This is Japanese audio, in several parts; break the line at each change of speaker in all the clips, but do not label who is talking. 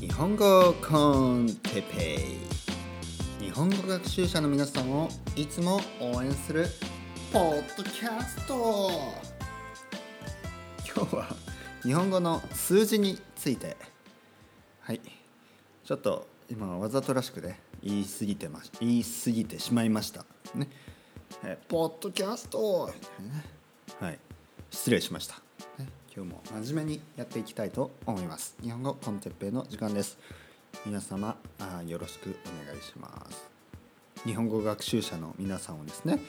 日本語コンテペイ日本語学習者の皆さんをいつも応援するポッドキャスト。今日は日本語の数字について。はい。ちょっと今わざとらしくね言い過ぎてまし言い。過ぎてしまいました。ね。えポッドキャスト、はい。失礼しました、今日も真面目にやっていきたいと思います。日本語コンテッペイの時間です。皆様あよろしくお願いします。日本語学習者の皆さんをですね、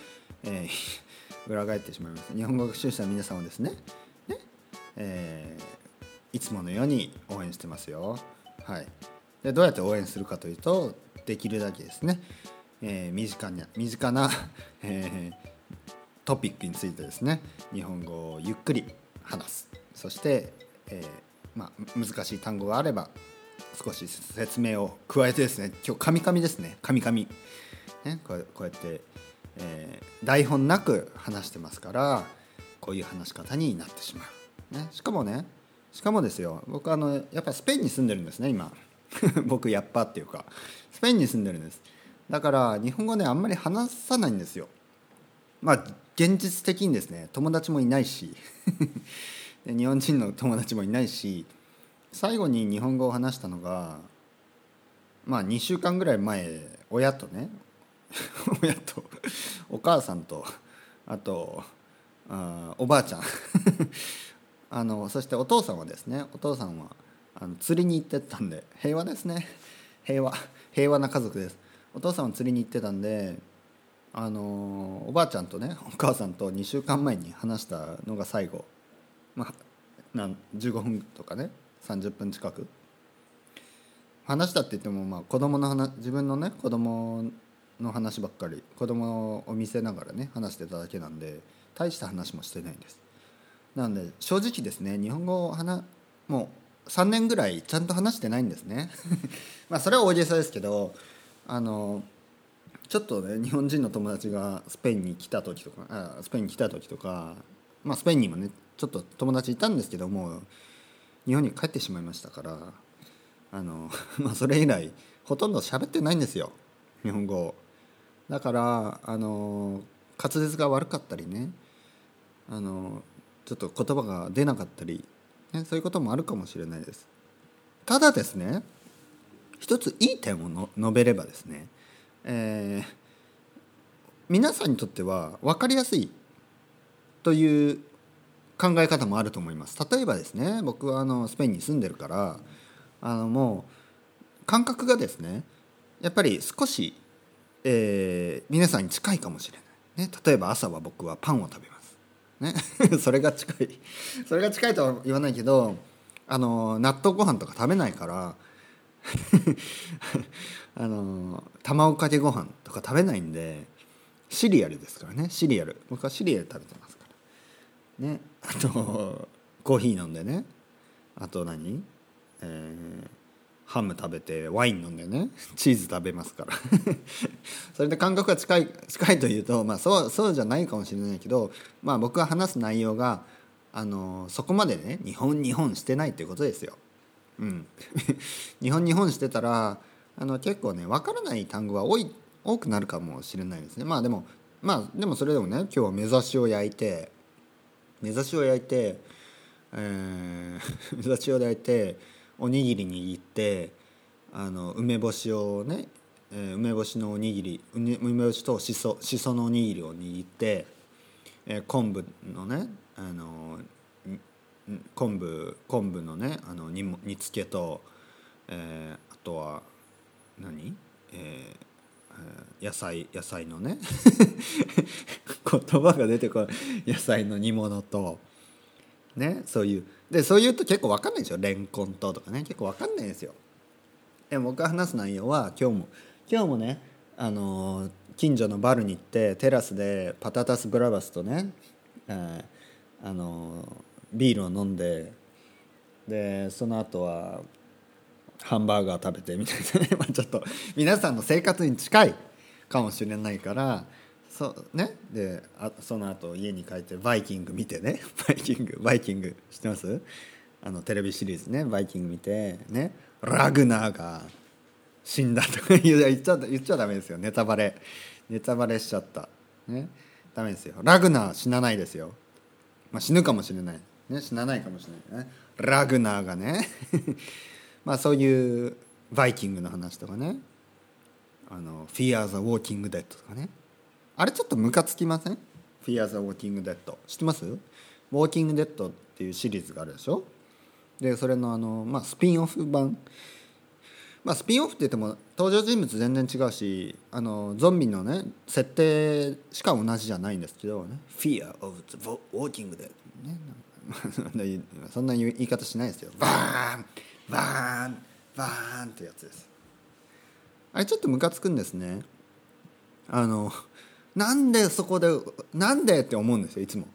えー、裏返ってしまいます日本語学習者の皆さんをですねね、えー、いつものように応援してますよ。はい。でどうやって応援するかというとできるだけですね、えー、身近な身近な、えー、トピックについてですね日本語をゆっくり話す。そして、えー、まあ、難しい単語があれば少し説明を加えてですね。今日カミカミですね。カミカミ、ね、こうやって、えー、台本なく話してますからこういう話し方になってしまう、ね、しかもねしかもですよ。僕あのやっぱスペインに住んでるんですね今。僕やっぱっていうか。スペインに住んでるんです。だから日本語ねあんまり話さないんですよ。まあ現実的にですね友達もいないし 日本人の友達もいないし最後に日本語を話したのがまあ2週間ぐらい前親とね 親とお母さんとあとあおばあちゃん。あのそしてお父さんはですねお父さんはあの釣りに行ってたんで平和ですね。平和平和な家族です。お父さんは釣りに行ってたんであのおばあちゃんとねお母さんと2週間前に話したのが最後、まあ、なん15分とかね30分近く。話したって言ってもまあ子供の話自分のね子供の話ばっかり子供を見せながらね話してただけなんで大した話もしてないんです。なので正直ですね日本語を話もう3年ぐらいちゃんと話してないんですね。まあそれは大げさですけどあのちょっとね日本人の友達がスペインに来た時とかあスペインに来た時とか、まあ、スペインにもねちょっと友達いたんですけども日本に帰ってしまいましたからあの、まあ、それ以来ほとんど喋ってないんですよ日本語だからあの滑舌が悪かったりねあのちょっと言葉が出なかったり、ね、そういうこともあるかもしれないです。ただですね一ついい点を述べればですねえー、皆さんにとっては分かりやすいという考え方もあると思います。例えばですね僕はあのスペインに住んでるからあのもう感覚がですねやっぱり少し、えー、皆さんに近いかもしれない、ね、例えば朝は僕はパンを食べます、ね、それが近い。それが近いとは言わないけどあの納豆ご飯とか食べないからあの卵かけご飯とか食べないんでシリアルですからね。シリアル。僕はシリアル食べてますから。ね。あとコーヒー飲んでね。あと何、えー、ハム食べてワイン飲んでね。チーズ食べますから。それで感覚が近い近いというと、まあ、そうそうじゃないかもしれないけど、まあ、僕が話す内容があのそこまでね日本日本してないっていうことですよ。うん、日本日本してたらあの結構ね分からない単語は多い多くなるかもしれないですね。まあでもまあでもそれでもね今日は目指しを焼いて目指しを焼いて、えー、目指しを焼いておにぎり握ってあの梅干しをね、えー、梅干しのおにぎり梅干しとしそしそのおにぎりを握って、えー、昆布のねあの昆布昆布のねあの煮煮つけと、えー、あとは何、えー、野菜野菜のね。言葉が出てこない。野菜の煮物と。ねそういう。でそういうと結構分かんないでしょレンコンととかね。結構分かんないですよ。で僕が話す内容は今日も今日もねあの近所のバルに行ってテラスでパタタスブラバスとね、えー、あのビールを飲んででその後はハンバーガー食べてみたいなね、まあ、ちょっと皆さんの生活に近いかもしれないからそうね？であその後家に帰ってバイキング見てね。バイキングバイキング知ってます？あのテレビシリーズね。バイキング見てね。ラグナーが死んだとか言 っちゃ言っちゃダメですよ。ネタバレ。ネタバレしちゃった。ね？ダメですよ。ラグナー死なないですよ、まあ、死ぬかもしれない、ね、死なないかもしれない。ねラグナーがね。まあそういうバイキングの話とかね。あの「Fear the Walking Dead」とかね。あれちょっとムカつきません？Fear the Walking Dead 知ってます？ウォーキングデッドっていうシリーズがあるでしょ？でそれのあの、まあ、スピンオフ版。まあスピンオフって言っても登場人物全然違うしあのゾンビのね設定しか同じじゃないんですけどね「Fear of the Walking Dead」ね。そんな言い方しないですよ。バーン！バーンバーンってやつです。あれちょっとムカつくんですね。あのなんでそこでなんでって思うんですよいつも。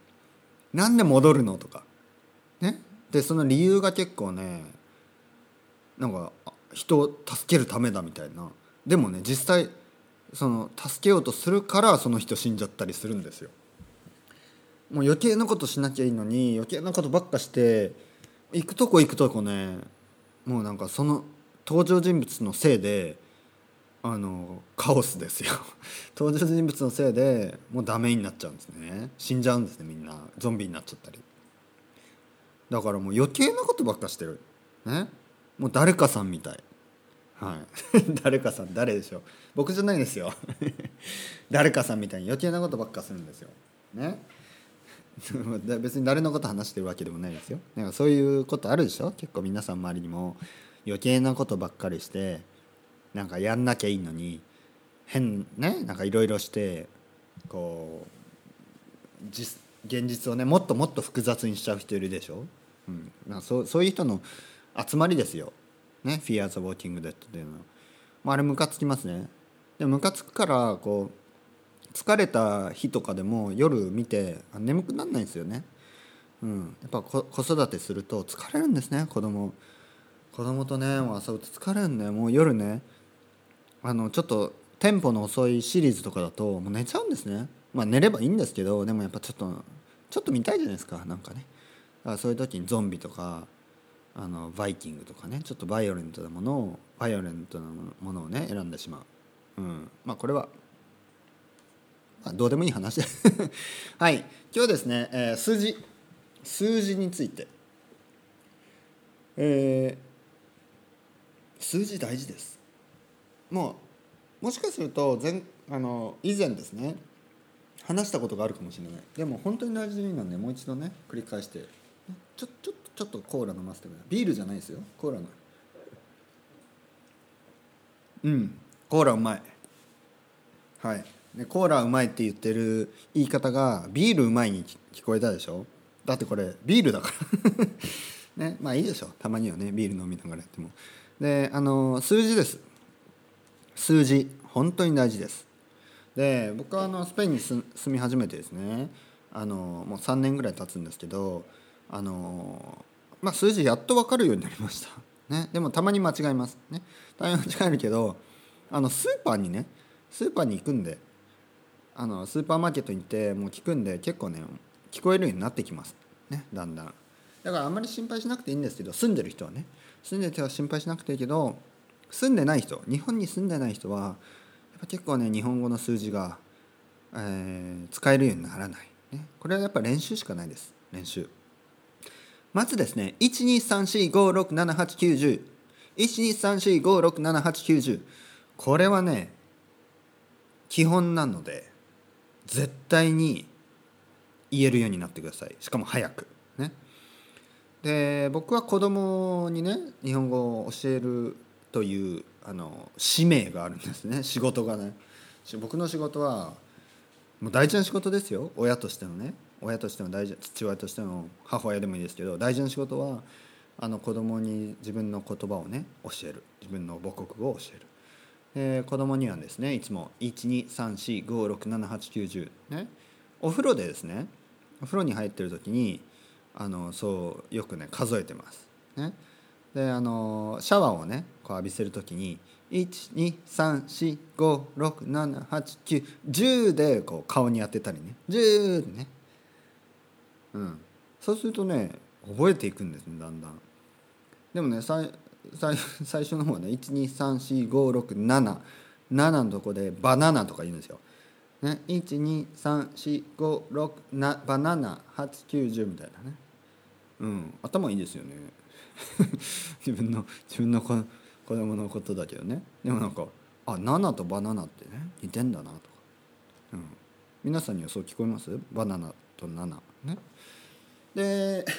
なんで戻るのとか。ね？でその理由が結構ねなんか人を助けるためだみたいな。でもね実際その助けようとするからその人死んじゃったりするんですよ。もう余計なことしなきゃいいのに余計なことばっかして行くとこ行くとこねもうなんかその登場人物のせいであのカオスですよ。登場人物のせいで もうダメになっちゃうんですね。死んじゃうんですねみんな。ゾンビになっちゃったり。だからもう余計なことばっかしてる。ね。もう誰かさんみたい。はい。誰かさん誰でしょう。僕じゃないですよ。誰かさんみたいに余計なことばっかするんですよ。ね。別に誰のこと話してるわけでもないですよ。なんかそういうことあるでしょ？結構皆さん周りにも余計なことばっかりしてなんかやんなきゃいいのに変ね？なんかいろいろしてこう実現実をねもっともっと複雑にしちゃう人いるでしょ、うん、なんかそうそういう人の集まりですよ、ね、Fear the Walking Dead っていうの。は、まあ、あれムカつきますね。でムカつくからこう疲れた日とかでも夜見て眠くならないんですよね、うん、やっぱ子育てすると疲れるんですね子供。子供とねもう遊ぶと疲れるんだよ。もう夜ねあのちょっとテンポの遅いシリーズとかだともう寝ちゃうんですね。まあ寝ればいいんですけどでもやっぱちょっとちょっと見たいじゃないですかなんかね。だからそういう時にゾンビとかあのバイキングとかねちょっとバイオレントなものをバイオレントなものをね選んでしまう、うん、まあこれは、まあ、どうでもいい話。で はい。今日ですね、えー、数字。数字について。えー、数字大事です。もうもしかすると前あの以前ですね話したことがあるかもしれない。でも本当に大事なのでもう一度ね繰り返して。ちょちょちょっとコーラ飲ませてください。ビールじゃないですよ。コーラの。うん。コーラうまい。はい。ね、コーラうまいって言ってる言い方がビールうまいに聞こえたでしょ？だってこれビールだから。ねまあいいでしょ。たまにはねビール飲みながらやっても。であの数字です。数字。本当に大事です。で僕はあのスペインに住み始めてですねあのもう3年ぐらい経つんですけどあの、まあ、数字やっと分かるようになりました、ね、でもたまに間違えます。ねたまに間違えるけどあのスーパーにねスーパーに行くんであのスーパーマーケットに行ってもう聞くんで結構ね聞こえるようになってきます。ねだんだん。だからあんまり心配しなくていいんですけど住んでる人はね住んでる人は心配しなくていいけど住んでない人日本に住んでない人はやっぱ結構ね日本語の数字が、えー、使えるようにならない、ね、これはやっぱ練習しかないです。練習。まずですね12345678910 12345678910これはね基本なので絶対に言えるようになってください。しかも早く。ね。で僕は子供にね日本語を教えるというあの使命があるんですね。仕事がね。僕の仕事はもう大事な仕事ですよ。親としてのね。親としての大事父親としての母親でもいいですけど大事な仕事はあの子供に自分の言葉をね教える。自分の母国語を教える、で子供にはですねいつも12345678910ねお風呂でですねお風呂に入ってる時にあのそうよくね数えてます。ね。であのシャワーをねこう浴びせる時に12345678910でこう顔に当てたりね。10でね。うん。そうするとね覚えていくんですねだんだん。でもね最最初の方はね1234567 7のとこでバナナとか言うんですよ、ね、1234567バナナ890みたいなね。うん頭いいですよね。自分の自分の子子供のことだけどね。でもなんかあ7とバナナってね似てんだなとか、うん、皆さんにはそう聞こえます？バナナと7ね。で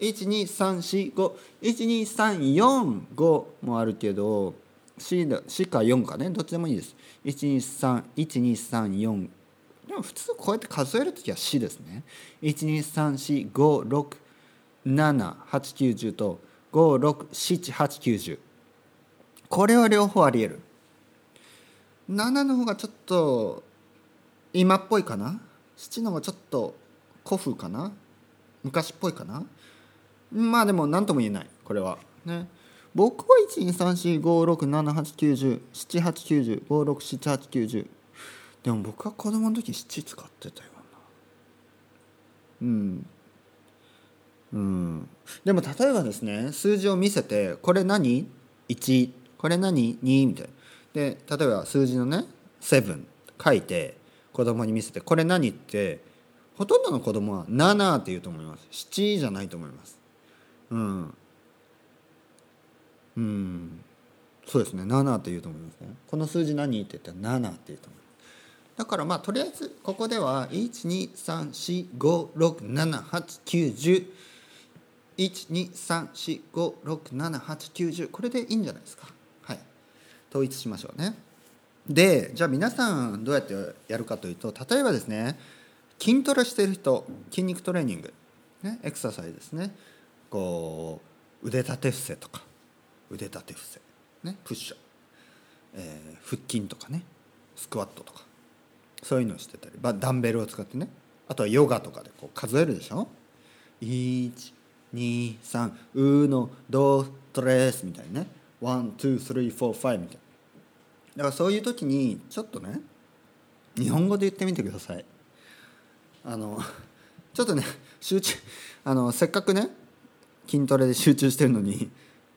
123451234もあるけど C, だ C か4かね。どっちでもいいです。123123でも普通こうやって数える時は C ですね。12345678910と567890これは両方ありえる。7の方がちょっと今っぽいかな？7の方がちょっと古風かな？昔っぽいかな？まあでも何とも言えないこれは。ね。僕は123456789107890567890でも僕は子供の時7使ってたような。うん。うん。でも例えばですね数字を見せてこれ何 ?1 これ何 ?2 みたいな。で例えば数字のね7書いて子供に見せてこれ何？ってほとんどの子供は7って言うと思います。7じゃないと思います。うん。うん。そうですね。7って言うと思いますね。この数字何って言ったら7って言うと思います。だからまあとりあえずここでは12345678910 12345678910これでいいんじゃないですか。はい。統一しましょうね。でじゃあ皆さんどうやってやるかというと例えばですね筋トレしてる人筋肉トレーニング、ね、エクササイズですね。こう腕立て伏せとか腕立て伏せ、ね、プッシュ、えー、腹筋とかねスクワットとかそういうのをしてたりダンベルを使ってねあとはヨガとかでこう数えるでしょ？123うのドtres みたいなね。 one two three four five みたいな。だからそういう時にちょっとね日本語で言ってみてください。あのちょっとね集中あのせっかくね筋トレで集中してるのに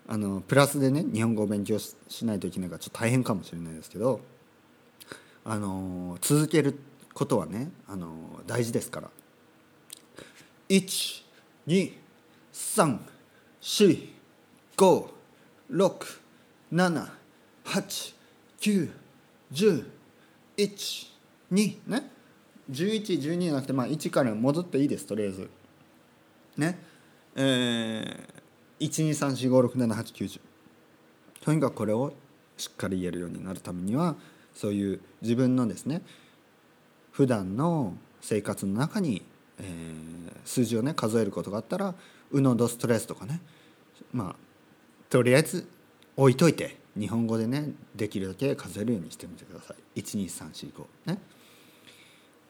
あのプラスでね日本語を勉強しないといけないからちょっと大変かもしれないですけどあの続けることはねあの大事ですから。1 2 3 4 5 6 7 8 9 1 1 2ね。1112じゃなくてまあ1から戻っていいですとりあえず。ね。えー、12345678910とにかくこれをしっかり言えるようになるためにはそういう自分のですね普段の生活の中に、えー、数字をね数えることがあったら「うのドストレス」とかねまあとりあえず置いといて日本語でねできるだけ数えるようにしてみてください。12345ね。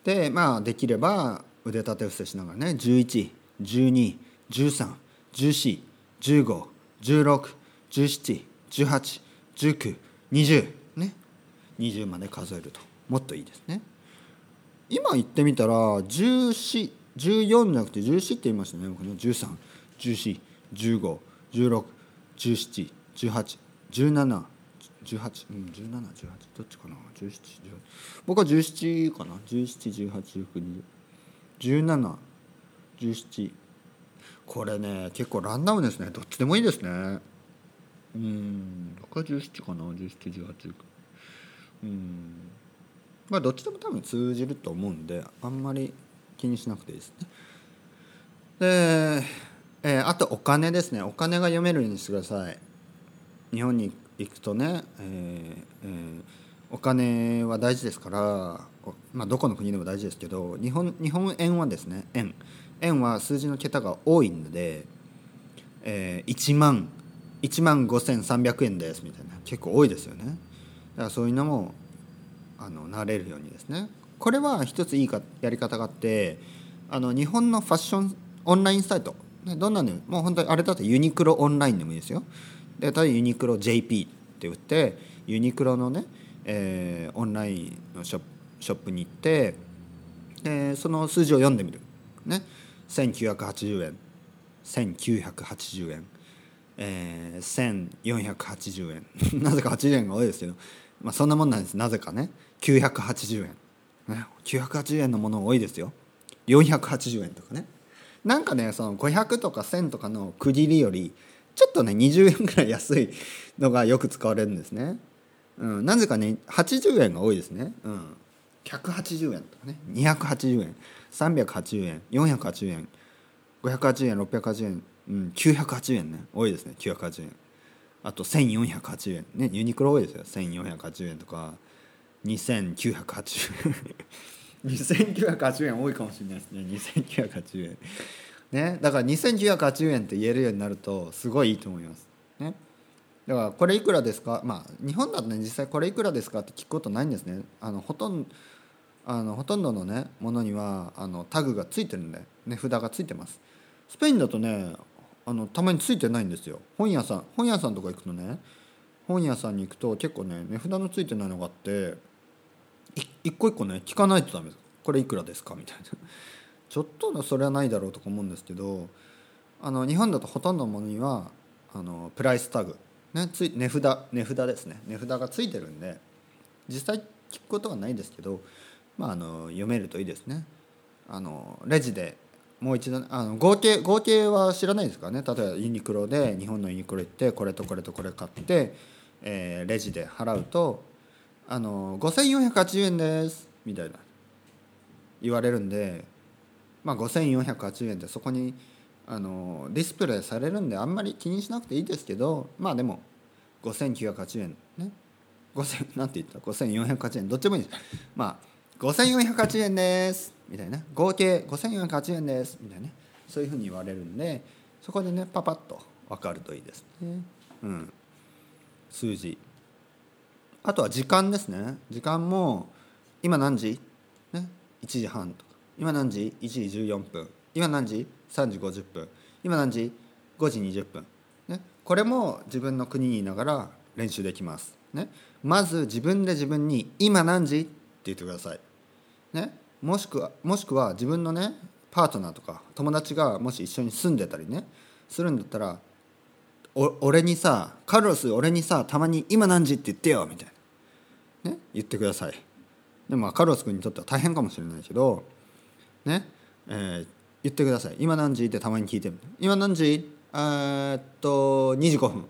でまあできれば腕立て伏せしながらね11121314151617181920ね。20まで数えると。もっといいですね。今言ってみたら1414じゃなくて14って言いましたね僕ね。131415161718 17 18うん1718どっちかな？1718僕は17かな？171819201717これね結構ランダムですね。どっちでもいいですね。うん。僕は17かな？1718うん。まあどっちでも多分通じると思うんであんまり気にしなくていいですね。で、えー、あとお金ですね。お金が読めるようにしてください。日本に行くとね、えーえー、お金は大事ですから、まあ、どこの国でも大事ですけど日本日本円はですね円。円は数字の桁が多いので、えー、1万1万5300円ですみたいな。結構多いですよね。だからそういうのもあの慣れるようにですね。これは一ついいかやり方があってあの日本のファッションオンラインサイト。どんなのもう本当にあれだとユニクロオンラインでもいいですよ。で例えばユニクロ JP って打ってユニクロのね、えー、オンラインのショショップに行ってでその数字を読んでみる。ね。1980円。1980円、えー、1480円。なぜか80円が多いですけど、まあ、そんなもんなんです。なぜかね。980円、ね、980円のもの多いですよ。480円とかね。なんかねその500とか1000とかの区切りよりちょっとね20円ぐらい安いのがよく使われるんですね、うん、なぜかね80円が多いですね、うん、180円とかね。280円。380円。480円。580円680円、うん、980円ね。多いですね。980円。あと1480円。ねユニクロ多いですよ。1480円とか。2980円。2980円多いかもしれないですね。2980円。ね。だから2980円って言えるようになるとすごいいいと思います。ね。だからこれいくらですか？まあ日本だとね実際これいくらですかって聞くことないんですね。あのほとんどあのほとんどのねものにはあのタグがついてるんで値札がついてます。スペインだとねあのたまについてないんですよ。本屋さん本屋さんとか行くとね本屋さんに行くと結構ね値札のついてないのがあって一個一個ね聞かないとダメです。これいくらですか？みたいな。ちょっとのそれはないだろうとか思うんですけどあの日本だとほとんどのものにはあのプライスタグ、ね、つ値札値札ですね。値札がついてるんで実際聞くことはないですけど、まあ、あの読めるといいですね。あのレジでもう一度あの合計合計は知らないですからね。例えばユニクロで日本のユニクロ行ってこれとこれとこれ買って、えー、レジで払うとあの5480円です。みたいな。言われるんで、まあ、5480円でそこにあのディスプレイされるんであんまり気にしなくていいですけどまあでも5980円ね。5000なんて言った？5480円どっちもいいです。まあ5480円ですみたいな。合計5480円ですみたいなそういうふうに言われるんでそこでねパパッと分かるといいですね。うん。数字。あとは時間ですね。時間も今何時、ね、1時半とか。今何時？1時14分。今何時？3時50分。今何時？5時20分、ね、これも自分の国にいながら練習できます、ね、まず自分で自分に「今何時?」って言ってください、ね、もしくはもしくは自分のねパートナーとか友達がもし一緒に住んでたりね。するんだったら「お俺にさカルロス俺にさたまに今何時？って言ってよ」みたいな。ね、言ってください。でもカルロス君にとっては大変かもしれないけどねえー、言ってください。今何時ってたまに聞いてる。今何時？え、っと2時5分、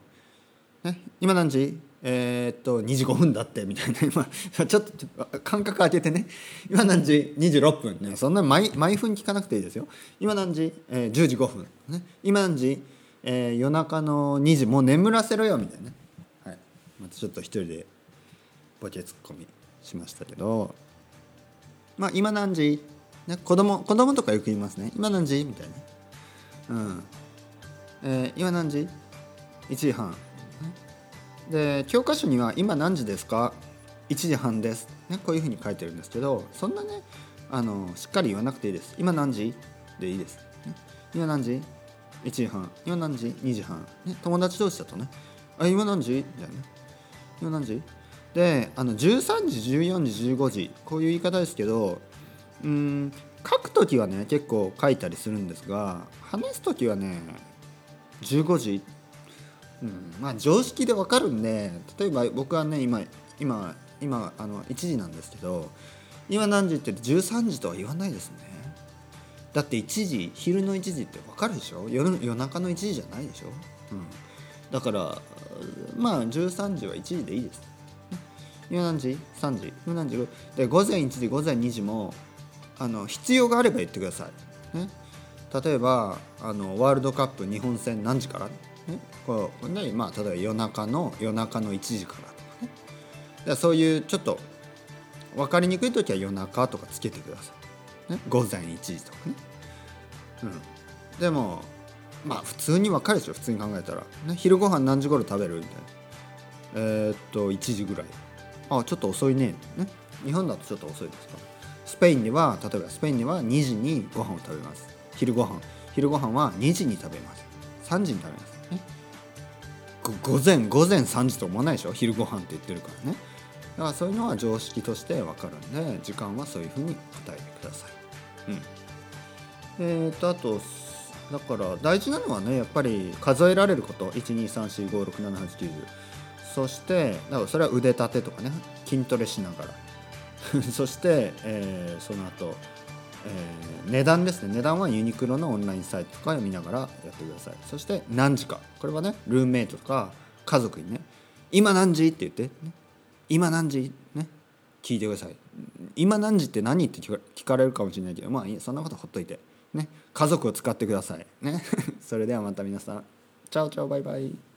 ね、今何時？えー、っと2時5分だって。みたいな。今ちょっと間隔空けてね。今何時？26分。ねそんな毎毎分聞かなくていいですよ。今何時、えー、10時5分、ね、今何時、えー、夜中の2時。もう眠らせろよ。みたいな、はい、またちょっと一人でボケツッコミしましたけど。まあ今何時、ね、子供子供とかよく言いますね。今何時？みたいな。うん。えー、今何時 ?1 時半。で教科書には「今何時ですか?」1時半です、ね、こういうふうに書いてるんですけどそんなねあのしっかり言わなくていいです。今何時？でいいです、今何時？1時半。今何時？2時半、ね、友達同士だとね。あ今何時？みたいな。今何時？であの13時14時15時。こういう言い方ですけどうん書く時はね結構書いたりするんですが話す時はね15時、うん、まあ常識でわかるんで例えば僕はね今今今あの1時なんですけど今何時って13時とは言わないですね。だって1時昼の1時ってわかるでしょ？夜夜中の1時じゃないでしょ、うん、だからまあ13時は1時でいいです。今何時 ?3 時。今何時？で午前1時午前2時もあの必要があれば言ってください、ね、例えばあのワールドカップ日本戦何時から、ね、こうねまあ、例えば夜中の夜中の1時からとかね。でそういうちょっと分かりにくい時は夜中とかつけてください、ね、午前1時とかね、うん、でもまあ普通に分かるでしょ。普通に考えたら、ね、昼ご飯何時頃食べるみたいな。えー、っと1時ぐらい。あちょっと遅いね。ね。日本だとちょっと遅いですか？ペインには例えばスペインには2時にご飯を食べます。昼ご飯。昼ご飯は2時に食べます。3時に食べます。ね午前午前3時と思わないでしょ？昼ご飯って言ってるからね。だからそういうのは常識として分かるんで時間はそういうふうに答えてください。うん。えーとあとだから大事なのはねやっぱり数えられること。123456789そしてだからそれは腕立てとかね。筋トレしながら そして、えーその後、えー値段ですね。値段はユニクロのオンラインサイトとかを見ながらやってください。そして何時か。これはねルームメイトとか家族にね今何時？って言って、ね、今何時？ね。聞いてください。今何時って何って聞かれるかもしれないけどまあいいそんなことほっといて。ね。家族を使ってください。ね。それではまた皆さん。チャオチャオバイバイ。